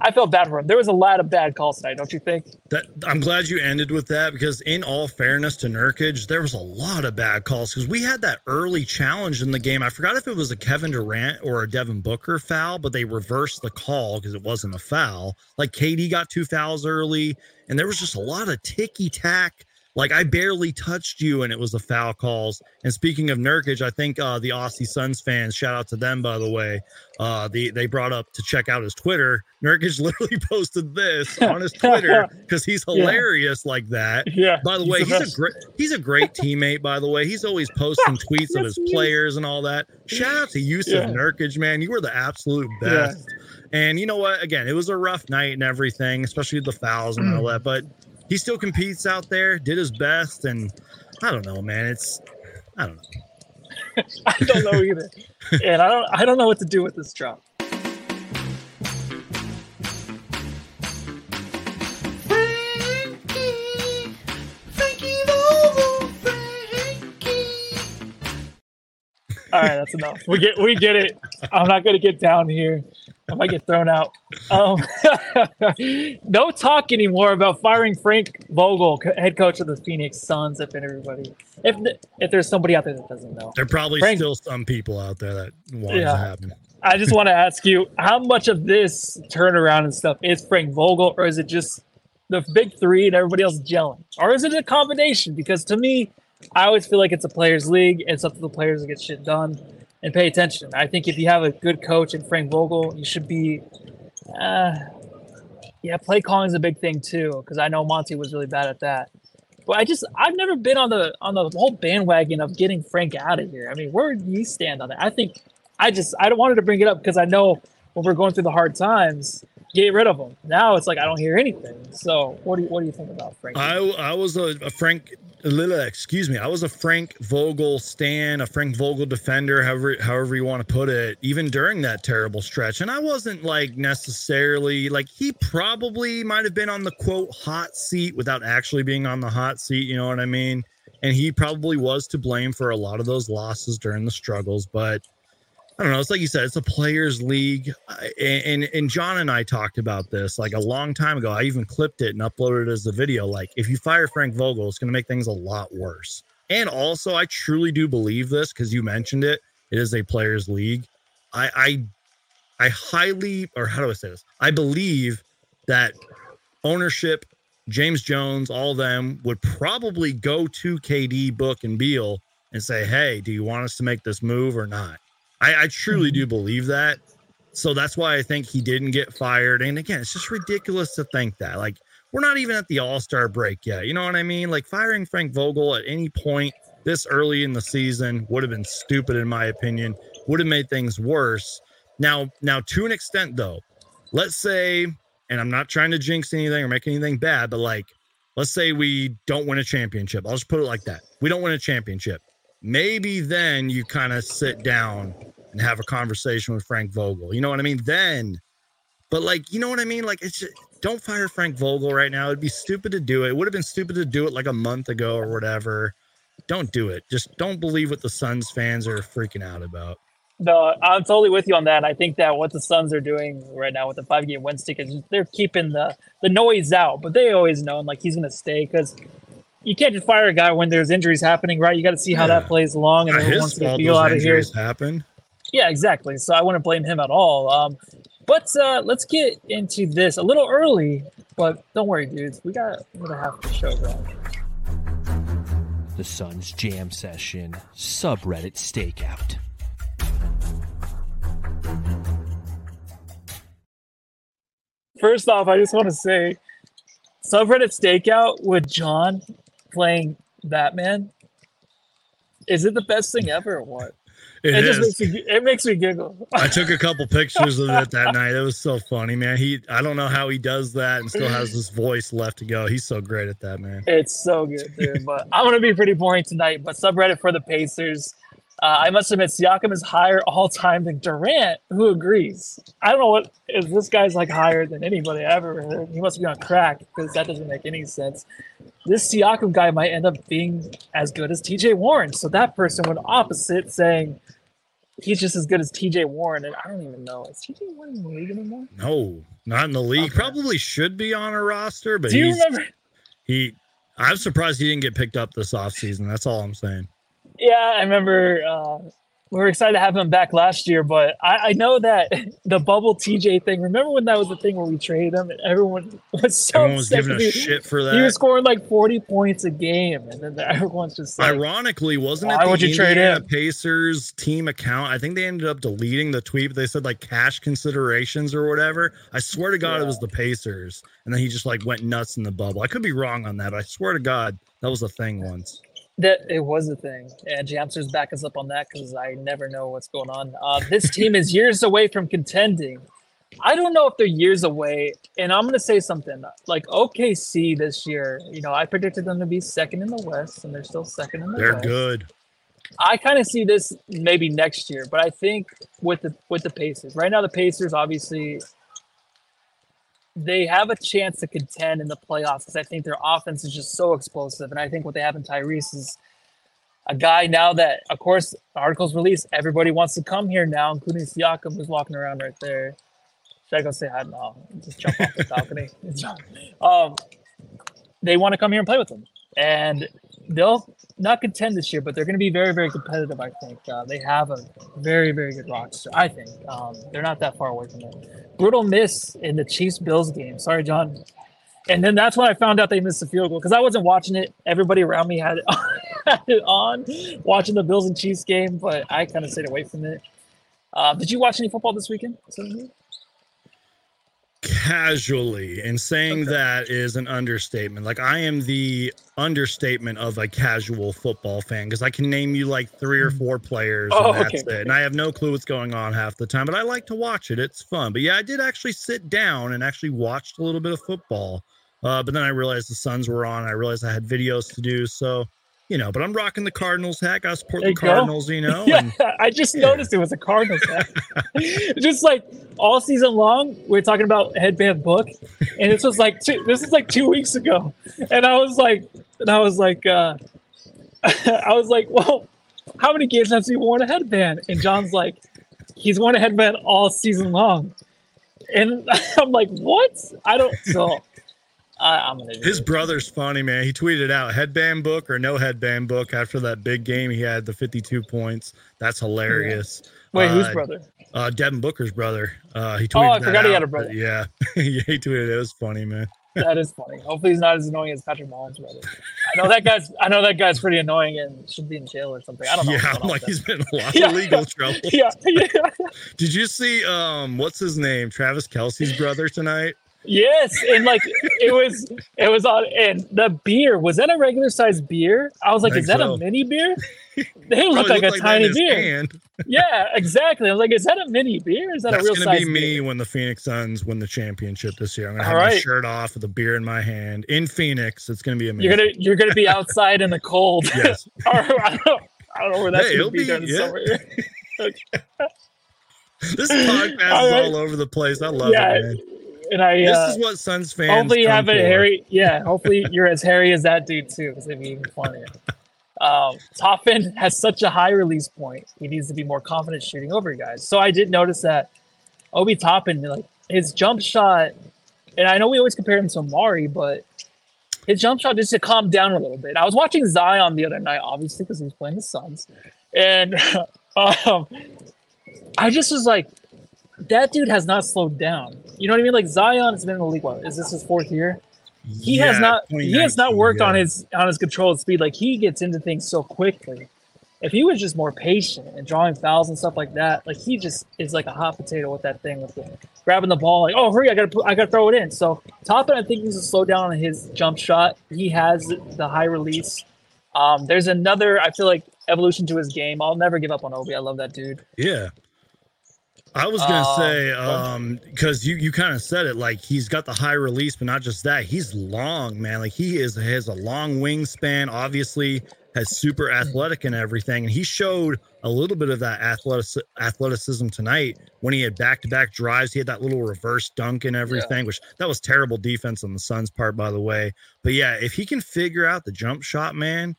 I felt bad for him. There was a lot of bad calls tonight, don't you think? That I'm glad you ended with that because, in all fairness to Nurkic, there was a lot of bad calls because we had that early challenge in the game. I forgot if it was a Kevin Durant or a Devin Booker foul, but they reversed the call because it wasn't a foul. Like KD got two fouls early, and there was just a lot of ticky tack. Like I barely touched you, and it was the foul calls. And speaking of Nurkic, I think uh, the Aussie Suns fans, shout out to them by the way. Uh, the they brought up to check out his Twitter. Nurkic literally posted this on his Twitter because he's Yeah. hilarious like that. Yeah, By the he's way, the he's a great he's a great teammate. By the way, he's always posting tweets of his players and all that. Shout out to Yusuf Yeah. Nurkic, man. You were the absolute best. Yeah. best. And you know what? Again, it was a rough night and everything, especially the fouls and all Mm. that. But he still competes out there, did his best, and I don't know, man. It's I don't know. I don't know either, and I don't. I don't know what to do with this drop. All right, that's enough. We get we get it. I'm not gonna get down here. I might get thrown out. Um, no talk anymore about firing Frank Vogel, head coach of the Phoenix Suns. If everybody, if if there's somebody out there that doesn't know, There are probably Frank- still some people out there that want it Yeah. to happen. I just want to ask you, how much of this turnaround and stuff is Frank Vogel, or is it just the big three and everybody else gelling, or is it a combination? Because to me, I always feel like it's a players' league. It's up to the players to get shit done and pay attention. I think if you have a good coach in Frank Vogel, you should be. Uh, yeah, play calling is a big thing too, because I know Monty was really bad at that. But I just I've never been on the on the whole bandwagon of getting Frank out of here. I mean, where do you stand on that? I think I just I don't wanted to bring it up because I know when we're going through the hard times, get rid of him. Now it's like I don't hear anything. So what do you what do you think about Frank? I I was a, a Frank excuse me. I was a Frank Vogel stan, a Frank Vogel defender, however however you want to put it, even during that terrible stretch. And I wasn't like necessarily like he probably might have been on the quote hot seat without actually being on the hot seat, you know what I mean? And he probably was to blame for a lot of those losses during the struggles, but I don't know. It's like you said, it's a players' league, I- and and John and I talked about this like a long time ago. I even clipped it and uploaded it as a video. Like, if you fire Frank Vogel, it's going to make things a lot worse. And also, I truly do believe this because you mentioned it. It is a players' league. I, I I highly, or how do I say this? I believe that ownership, James Jones, all them would probably go to KD, Book, and Beal and say, "Hey, do you want us to make this move or not?" I, I truly mm-hmm. do believe that. So that's why I think he didn't get fired. And again, it's just ridiculous to think that. Like, we're not even at the All Star break yet. You know what I mean? Like, firing Frank Vogel at any point this early in the season would have been stupid, in my opinion. Would have made things worse. Now, now to an extent, though, let's say, and I'm not trying to jinx anything or make anything bad, but like, let's say we don't win a championship. I'll just put it like that. We don't win a championship. Maybe then you kind of sit down and have a conversation with Frank Vogel. You know what I mean? Then, but like, you know what I mean? Like, it's just, don't fire Frank Vogel right now. It'd be stupid to do it. It would have been stupid to do it like a month ago or whatever. Don't do it. Just don't believe what the Suns fans are freaking out about. No, I'm totally with you on that. I think that what the Suns are doing right now with the five game win streak is they're keeping the the noise out, but they always know like he's going to stay because you can't just fire a guy when there's injuries happening, right? You got to see how Yeah. that plays along, and Not then his once they fault feel out of here, injuries happen. yeah, exactly. So I wouldn't blame him at all. Um, but uh, let's get into this a little early, but don't worry, dudes. We got we got half the show going. The Suns Jam Session subreddit stakeout. First off, I just want to say, subreddit stakeout with John playing Batman. Is it the best thing ever or what? It just makes me it makes me giggle. I took a couple pictures of it that night. It was so funny, man. He I don't know how he does that and still has this voice left to go. He's so great at that, man. It's so good, dude. But I'm gonna be pretty boring tonight. But subreddit for the Pacers. Uh, I must admit, Siakam is higher all time than Durant. Who agrees? I don't know what if this guy's like higher than anybody I ever heard. He must be on crack because that doesn't make any sense. This Siakam guy might end up being as good as T.J. Warren. So that person went opposite, saying he's just as good as T.J. Warren. And I don't even know is T.J. Warren in the league anymore? No, not in the league. Probably should be on a roster, but Do you he's, remember? he I'm surprised he didn't get picked up this offseason. That's all I'm saying. Yeah, I remember uh, we were excited to have him back last year, but I, I know that the bubble TJ thing. Remember when that was the thing where we traded him and everyone was so Everyone was giving us he- shit for that. He was scoring like forty points a game, and then everyone's just like, Ironically, wasn't Why it the would you trade him? Pacers team account? I think they ended up deleting the tweet, but they said like cash considerations or whatever. I swear to God, it was the Pacers, and then he just like went nuts in the bubble. I could be wrong on that, but I swear to God, that was a thing once. That it was a thing, and Jamsters back us up on that because I never know what's going on. Uh, this team is years away from contending. I don't know if they're years away, and I'm gonna say something like OKC this year. You know, I predicted them to be second in the West, and they're still second in the West. They're West. good. I kind of see this maybe next year, but I think with the with the Pacers right now, the Pacers obviously they have a chance to contend in the playoffs because I think their offense is just so explosive, and I think what they have in Tyrese is a guy now that, of course, articles released, everybody wants to come here now, including Siakam, who's walking around right there. Should I go say hi? No, just jump off the balcony. um, they want to come here and play with them, and they'll not contend this year, but they're going to be very, very competitive. I think uh, they have a very, very good roster. I think um, they're not that far away from it. Brutal miss in the Chiefs Bills game. Sorry, John. And then that's when I found out they missed the field goal because I wasn't watching it. Everybody around me had it, had it on, watching the Bills and Chiefs game, but I kind of stayed away from it. Uh, did you watch any football this weekend? Casually, and saying that is an understatement. Like I am the understatement of a casual football fan because I can name you like three or four players, Oh, and that's okay. it. And I have no clue what's going on half the time. But I like to watch it; it's fun. But yeah, I did actually sit down and actually watched a little bit of football. Uh, but then I realized the Suns were on. I realized I had videos to do, so you know. But I'm rocking the Cardinals hat. I support the you go. Cardinals, you know. yeah, and- I just noticed it was a Cardinals hat. just like all season long, we are talking about headband book, and this was like two, this is like two weeks ago, and I was like, and I was like, uh, I was like, well, how many games has he worn a headband? And John's like, he's worn a headband all season long, and I'm like, what? I don't so. I, I'm gonna. His brother's funny, man. He tweeted out headband book or no headband book after that big game. He had the 52 points. That's hilarious. Wait, whose Uh, brother? Uh, Devin Booker's brother. Uh, he Oh, tweeted. I that forgot he had a brother. Yeah, yeah, he tweeted. It. was funny, man. That is funny. Hopefully, he's not as annoying as Patrick Mahomes' brother. I know that guy's. I know that guy's pretty annoying and should be in jail or something. I don't know. Yeah, I'm like he's been in a lot Yeah. of legal trouble. yeah, yeah. Did you see um what's his name? Travis Kelce's brother tonight? Yes, and like it was, it was on, and the beer was that a regular sized beer? I was like, Think is that so. a mini beer? They look like a in tiny beer. Yeah, exactly. I was like, is that a mini beer? Is that That's a real size? Beer? It's gonna size be me beer? when the Phoenix Suns win the championship this year. I'm gonna have my shirt off with a beer in my hand in Phoenix. It's gonna be amazing. You're gonna you're gonna be outside in the cold. Yes. or, I, don't, I don't know where that's Hey, gonna be, be- the yeah. summer. This podcast All is right. all over the place. I love Yeah, it, man. And I This uh, is what Suns fans. hopefully you have for. hairy. Yeah, hopefully you're as hairy as that dude too, because it'd be even funnier. Um, Toppin has such a high release point. He needs to be more confident shooting over guys. So I did notice that Obi Toppin, like his jump shot, and I know we always compare him to Amar'e, but his jump shot just to calm down a little bit. I was watching Zion the other night, obviously, because he was playing the Suns, and um, I just was like, that dude has not slowed down. You know what I mean? Like Zion has been in the league. What is this his fourth year? He has not. He has not 2019, worked on his on his controlled speed. Like he gets into things so quickly. If he was just more patient and drawing fouls and stuff like that, like he just is like a hot potato with that thing with the, grabbing the ball. Like, oh, hurry! I gotta put, I gotta throw it in. So Toppin, I think needs to slow down on his jump shot. He has the high release. Um, there's another. I feel like evolution to his game. I'll never give up on Obi. I love that dude. Yeah. I was gonna Um, say, um, because you you kind of said it, like he's got the high release, but not just that, he's long, man. Like he is has a long wingspan, obviously has super athletic and everything, and he showed a little bit of that athletic athleticism tonight when he had back to back drives. He had that little reverse dunk and everything, which that was terrible defense on the Suns' part, by the way. But yeah, if he can figure out the jump shot, man,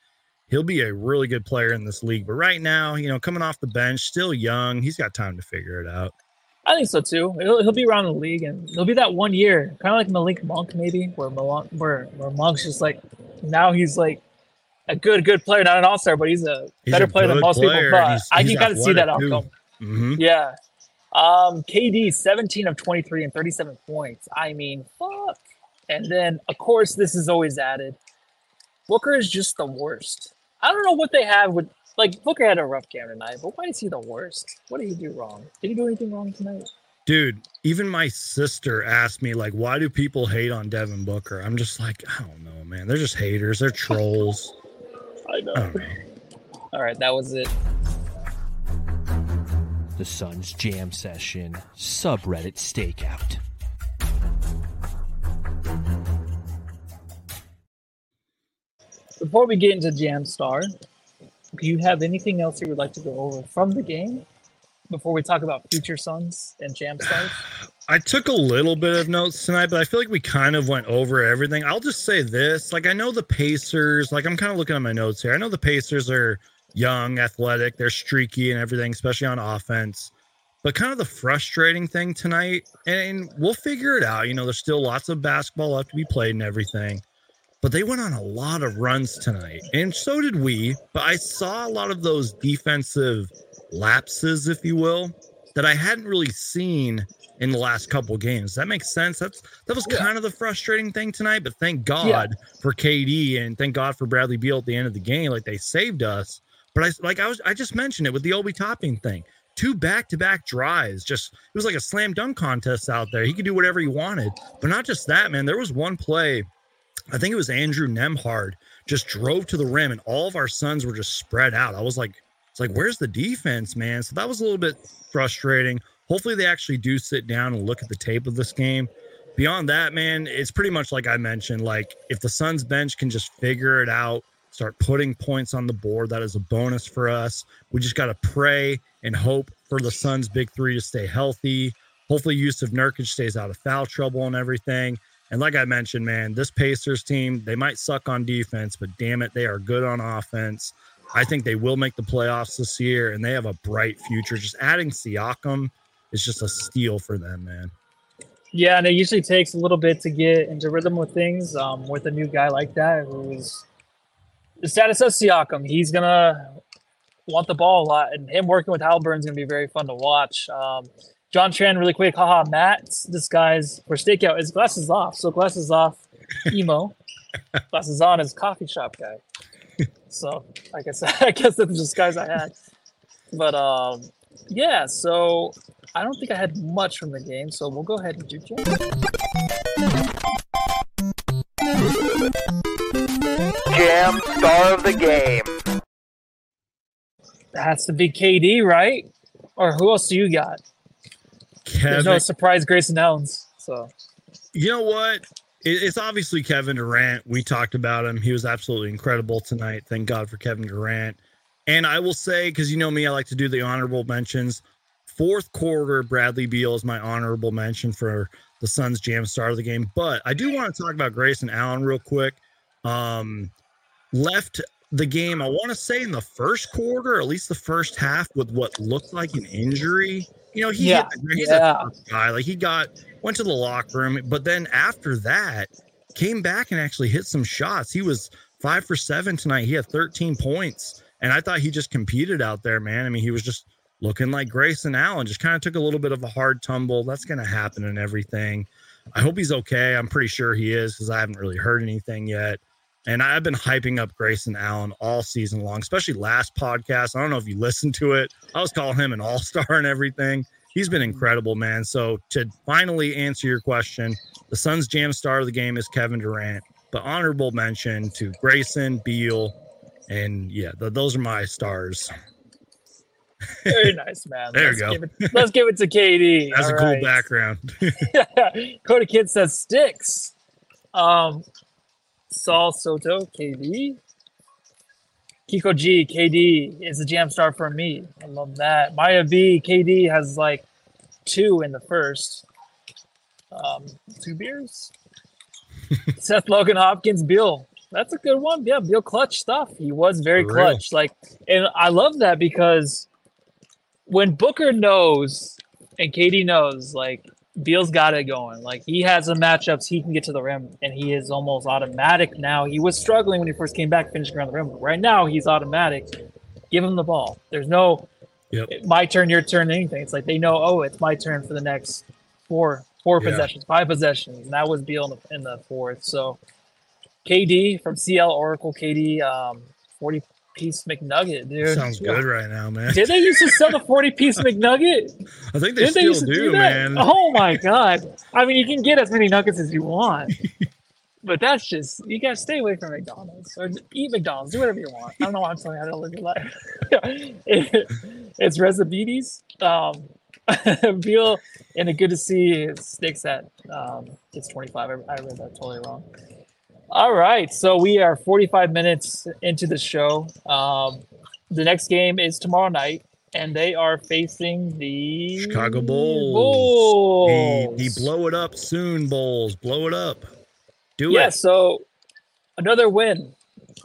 he'll be a really good player in this league. But right now, you know, coming off the bench, still young, he's got time to figure it out. I think so too. He'll, he'll be around the league, and he'll be that one year, kind of like Malik Monk, maybe, where Malon, where where Monk's just like now he's like a good good player, not an all star, but he's a He's better a player than most player, people thought. he's- I he's can kind of see that outcome. Mhm. Yeah. Um, KD, 17 of 23 and 37 points. I mean, fuck. And then, of course, this is always added. Booker is just the worst. I don't know what they have with like Booker had a rough game tonight, but why is he the worst? What did he do wrong? Did he do anything wrong tonight? Dude, even my sister asked me, like, why do people hate on Devin Booker? I'm just like, I don't know, man. They're just haters. They're trolls. I know. I don't know. All right, that was it. The Suns Jam Session subreddit stakeout. Before we get into Jamstar, do you have anything else you would like to go over from the game before we talk about future Suns and Jamstars? I took a little bit of notes tonight, but I feel like we kind of went over everything. I'll just say this like, I know the Pacers, like, I'm kind of looking at my notes here. I know the Pacers are young, athletic, they're streaky and everything, especially on offense. But kind of the frustrating thing tonight, and we'll figure it out. You know, there's still lots of basketball left to be played and everything. But they went on a lot of runs tonight, and so did we. But I saw a lot of those defensive lapses, if you will, that I hadn't really seen in the last couple games. That makes sense. That's that was kind of the frustrating thing tonight. But thank God for KD and thank God for Bradley Beal at the end of the game. Like they saved us. But I like I was I just mentioned it with the Obi Toppin thing. Two back-to-back drives. Just it was like a slam dunk contest out there. He could do whatever he wanted. But not just that, man. There was one play. I think it was Andrew Nembhard just drove to the rim and all of our Suns were just spread out. I was like, it's like, where's the defense, man? So that was a little bit frustrating. Hopefully they actually do sit down and look at the tape of this game. Beyond that, man, it's pretty much like I mentioned. Like if the Suns bench can just figure it out, start putting points on the board, that is a bonus for us. We just got to pray and hope for the Suns' big three to stay healthy. Hopefully, Yusuf Nurkic stays out of foul trouble and everything. And like I mentioned, man, this Pacers team, they might suck on defense, but damn it, they are good on offense. I think they will make the playoffs this year and they have a bright future. Just adding Siakam is just a steal for them, man. Yeah, and it usually takes a little bit to get into rhythm with things. Um, with a new guy like that, who's the status of Siakam, he's gonna want the ball a lot, and him working with Halliburton's gonna be very fun to watch. Um, John Tran, really quick, haha, Matt, this guy's for stakeout. His glasses off, so glasses off, emo. glasses on is coffee shop guy. So, like I said, I guess that's just guys I had. But um, yeah, so I don't think I had much from the game, so we'll go ahead and do jam. Jam star of the game. That's the big KD, right? Or who else do you got? There's no Kevin, surprise Grayson Allens. So you know what? It- It's obviously Kevin Durant. We talked about him. He was absolutely incredible tonight. Thank God for Kevin Durant. And I will say, because you know me, I like to do the honorable mentions. Fourth quarter, Bradley Beal is my honorable mention for the Suns jam start of the game. But I do want to talk about Grayson Allen real quick. Um, left the game, I want to say in the first quarter, or at least the first half, with what looked like an injury. You know, he Yeah, hit, he's yeah. a tough guy. Like he got went to the locker room, but then after that, came back and actually hit some shots. He was five for seven tonight. He had 13 points. And I thought he just competed out there, man. I mean, he was just looking like Grayson Allen, just kind of took a little bit of a hard tumble. That's going to happen and everything. I hope he's okay. I'm pretty sure he is because I haven't really heard anything yet. And I've been hyping up Grayson Allen all season long, especially last podcast. I don't know if you listened to it. I was calling him an all star and everything. He's been incredible, man. So to finally answer your question, the Suns' jam star of the game is Kevin Durant. But honorable mention to Grayson, Beal, and yeah, th- those are my stars. very nice, man. There let's you go. Give it, let's give it to KD. That's a All cool right. background. Cody Kid says sticks. Um, Saul Soto, KD. Kiko G, KD is a jam star for me. I love that. Maya B, KD has like two in the first. Um, two beers. Seth Logan Hopkins, Beal. That's a good one. Yeah, Beal clutch stuff. He was very For real. clutch. Like, and I love that because when Booker knows and KD knows, like Beal's got it going. Like he has the matchups he can get to the rim, and he is almost automatic now. He was struggling when he first came back finishing around the rim. But right now, he's automatic. Give him the ball. There's no Yep. my turn, your turn, anything. It's like they know, oh, it's my turn for the next four four Yeah. possessions, five possessions, and that was Beal in the, in the fourth. So KD from CL Oracle, KD, um, forty piece McNugget, dude. Sounds good right now, man. Did they used to sell the 40 piece McNugget? I think they Didn't still used to do, that? man. Oh my god! I mean, you can get as many nuggets as you want, but that's just you gotta stay away from McDonald's or eat McDonald's. Do whatever you want. I don't know why I'm telling you how to live your life. It- it's Rezabides. Um, Beal, and it good to see sticks at um, it's 25. I, I read that totally wrong. All right, so we are 45 minutes into the show. Um, the next game is tomorrow night, and they are facing the Chicago Bulls. Bulls. The, the blow it up soon Bulls. Blow it up. Do yeah, it. Yeah. So another win,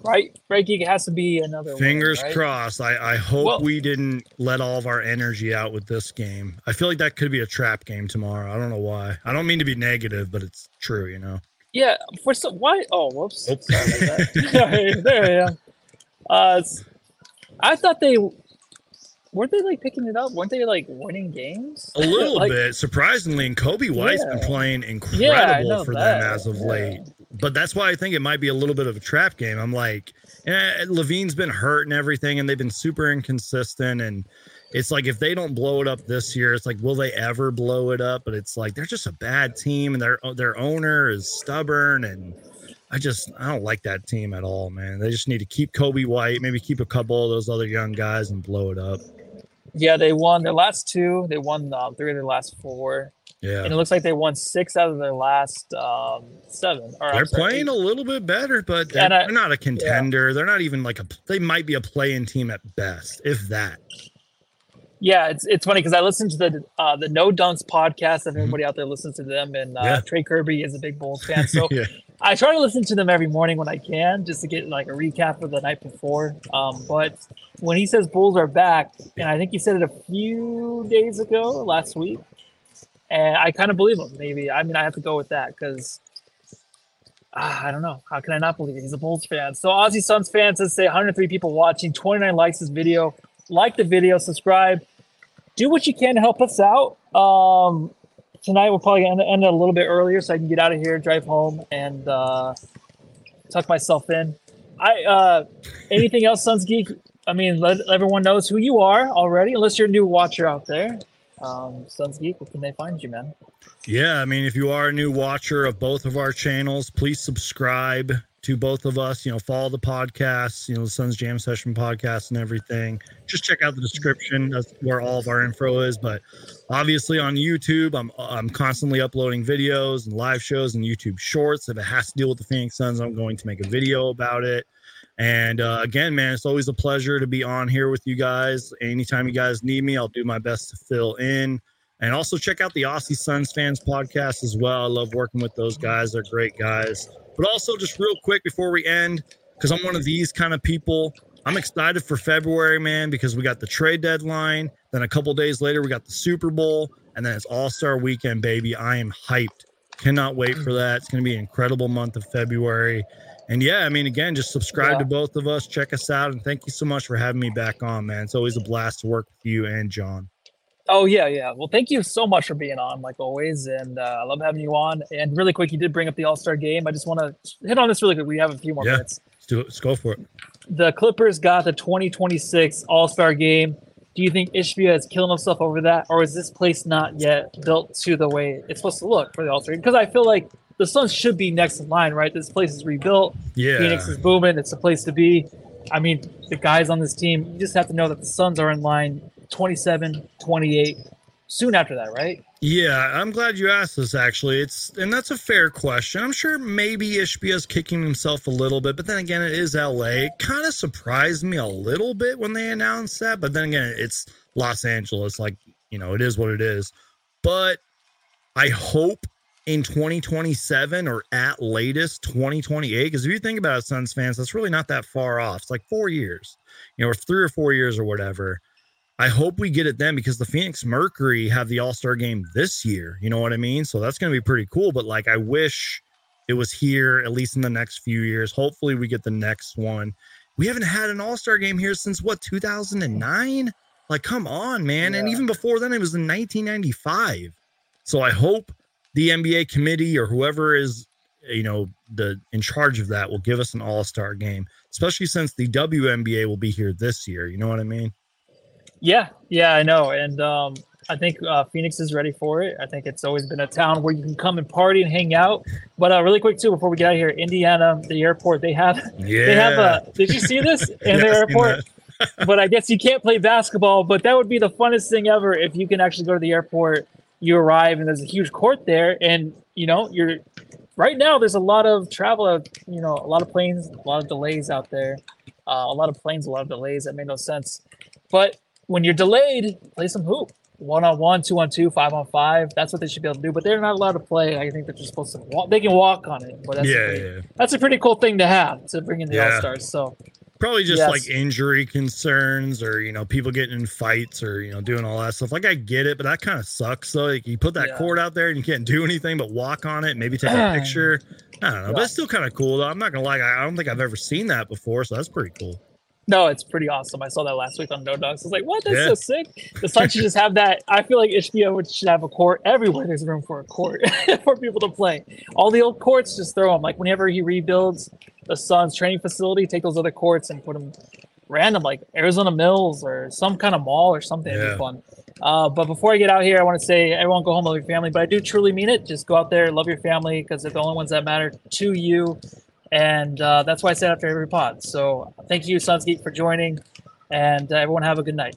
right? Frankie, it has to be another Fingers win, right? crossed. I, I hope Well- we didn't let all of our energy out with this game. I feel like that could be a trap game tomorrow. I don't know why. I don't mean to be negative, but it's true, you know. Yeah, for some why? Oh, whoops. Sorry about that. there I am. Uh, I thought they weren't they like picking it up? Weren't they like winning games? A little Like, bit, surprisingly, and Coby White's been playing incredible know for that. them as of Yeah. late. But that's why I think it might be a little bit of a trap game. I'm like, eh, LaVine's been hurt and everything, and they've been super inconsistent. And it's like if they don't blow it up this year, it's like, will they ever blow it up? But it's like they're just a bad team, and their their owner is stubborn, and I just I don't like that team at all, man. They just need to keep Coby White, maybe keep a couple of those other young guys, and blow it up. Yeah, they won their last two. They won um, three of their last four. Yeah. And it looks like they won six out of their last um, seven. Or, They're sorry, playing eight. a little bit better, but they're, I- they're not a contender. They're not even like a. They might be a play-in team at best, if that. Yeah, it's it's funny because I listened to the uh, the No Dunks podcast, and everybody out there listens to them. And uh, Mm-hmm. Yeah. Trey Kirby is a big Bulls fan, so Yeah. I try to listen to them every morning when I can, just to get like a recap of the night before. Um, but when he says Bulls are back, and I think he said it a few days ago, last week, and I kind of believe him. Maybe I mean I have to go with that because ah, I don't know. How can I not believe it? He's a Bulls fan. So Aussie Suns fans, let's say 103 people watching, 29 likes this video. Like the video, subscribe, do what you can to help us out. Um, tonight we'll probably end, end a little bit earlier so I can get out of here, drive home, and uh, tuck myself in. I uh, anything else, Suns Geek? I mean, let everyone knows who you are already, unless you're a new watcher out there. Um, Suns Geek, where can they find you, man? Yeah, I mean, if you are a new watcher of both of our channels, please subscribe to both of us. You know, follow the podcasts, you know, the Suns Jam Session podcast and everything. Just check out the description. That's where all of our info is. But obviously on YouTube, I'm I'm constantly uploading videos and live shows and YouTube shorts. If it has to deal with the Phoenix Suns, I'm going to make a video about it. And uh, again, man, it's always a pleasure to be on here with you guys. Anytime you guys need me, I'll do my best to fill in. And also check out the Aussie Suns fans podcast as well. I love working with those guys. They're great guys. But also, just real quick before we end, because I'm one of these kind of people, I'm excited for February, man, because we got the trade deadline. Then a couple days later, we got the Super Bowl, and then it's All Star Weekend, baby. I am hyped. Cannot wait for that. It's going to be an incredible month of February. And yeah, I mean, again, just subscribe Yeah. to both of us. Check us out. And thank you so much for having me back on, man. It's always a blast to work with you and John. Oh yeah, yeah. Well, thank you so much for being on, like always, and uh, I love having you on. And really quick, you did bring up the All Star game. I just want to hit on this really quick. We have a few more Yeah. minutes. Let's do it. Let's go for it. The Clippers got the 2026 All Star game. Do you think Ishbia is killing himself over that, or is this place not yet built to the way it's supposed to look for the All Star? Because I feel like the Suns should be next in line, right? This place is rebuilt. Yeah. Phoenix is booming. It's a place to be. I mean, the guys on this team, you just have to know that the Suns are in line 27, 28, soon after that, right? Yeah, I'm glad you asked this actually. It's and that's a fair question. I'm sure maybe Ishbia's kicking himself a little bit, but then again, it is LA. It kind of surprised me a little bit when they announced that, but then again, it's Los Angeles. Like, you know, it is what it is. But I hope in 2027 or at latest 2028, because if you think about it, Suns fans, that's really not that far off. It's like four years, you know, or three or four years or whatever. I hope we get it then because the Phoenix Mercury have the All Star game this year. You know what I mean? So that's going to be pretty cool. But like, I wish it was here at least in the next few years. Hopefully, we get the next one. We haven't had an All Star game here since what 2009. Like, come on, man! And even before then, it was in 1995. So I hope the NBA committee or whoever is you know the in charge of that will give us an All Star game, especially since the WNBA will be here this year. You know what I mean? Yeah, yeah, I know, and um, I think uh, Phoenix is ready for it. I think it's always been a town where you can come and party and hang out. But uh, really quick too, before we get out of here, Indiana, the airport, they have yeah. they have a. Did you see this in Yeah, the airport? but I guess you can't play basketball. But that would be the funnest thing ever if you can actually go to the airport. You arrive and there's a huge court there, and you know you're. Right now, there's a lot of travel. uh, You know, a lot of planes, a lot of delays out there. Uh, a lot of planes, a lot of delays. That made no sense. But when you're delayed, play some hoop. One on one, two on two, five on five. That's what they should be able to do. But they're not allowed to play. I think they're just supposed to walk. They can walk on it. But that's Yeah, a pretty, yeah. that's a pretty cool thing to have to bring in the Yeah. All Stars. So Probably just Yes. like injury concerns or you know people getting in fights or you know doing all that stuff. Like I get it, but that kind of sucks. So like you put that Yeah. cord out there and you can't do anything but walk on it, maybe take a picture. I don't know, but it's still kind of cool though. I'm not gonna lie, I don't think I've ever seen that before, so that's pretty cool. No, it's pretty awesome. I saw that last week on No Dunks. I was like, what? That's Yeah. so sick. The Suns should just have that. I feel like Ishbia should have a court everywhere. There's room for a court for people to play. All the old courts, just throw them. Like whenever he rebuilds the Suns training facility, take those other courts and put them random, like Arizona Mills or some kind of mall or something. It'd Yeah. be fun. Uh, but before I get out here, I want to say everyone go home, love your family. But I do truly mean it. Just go out there, love your family, because they're the only ones that matter to you. And uh, that's why I say after every pod. So thank you, Suns Geek, for joining. And uh, everyone have a good night.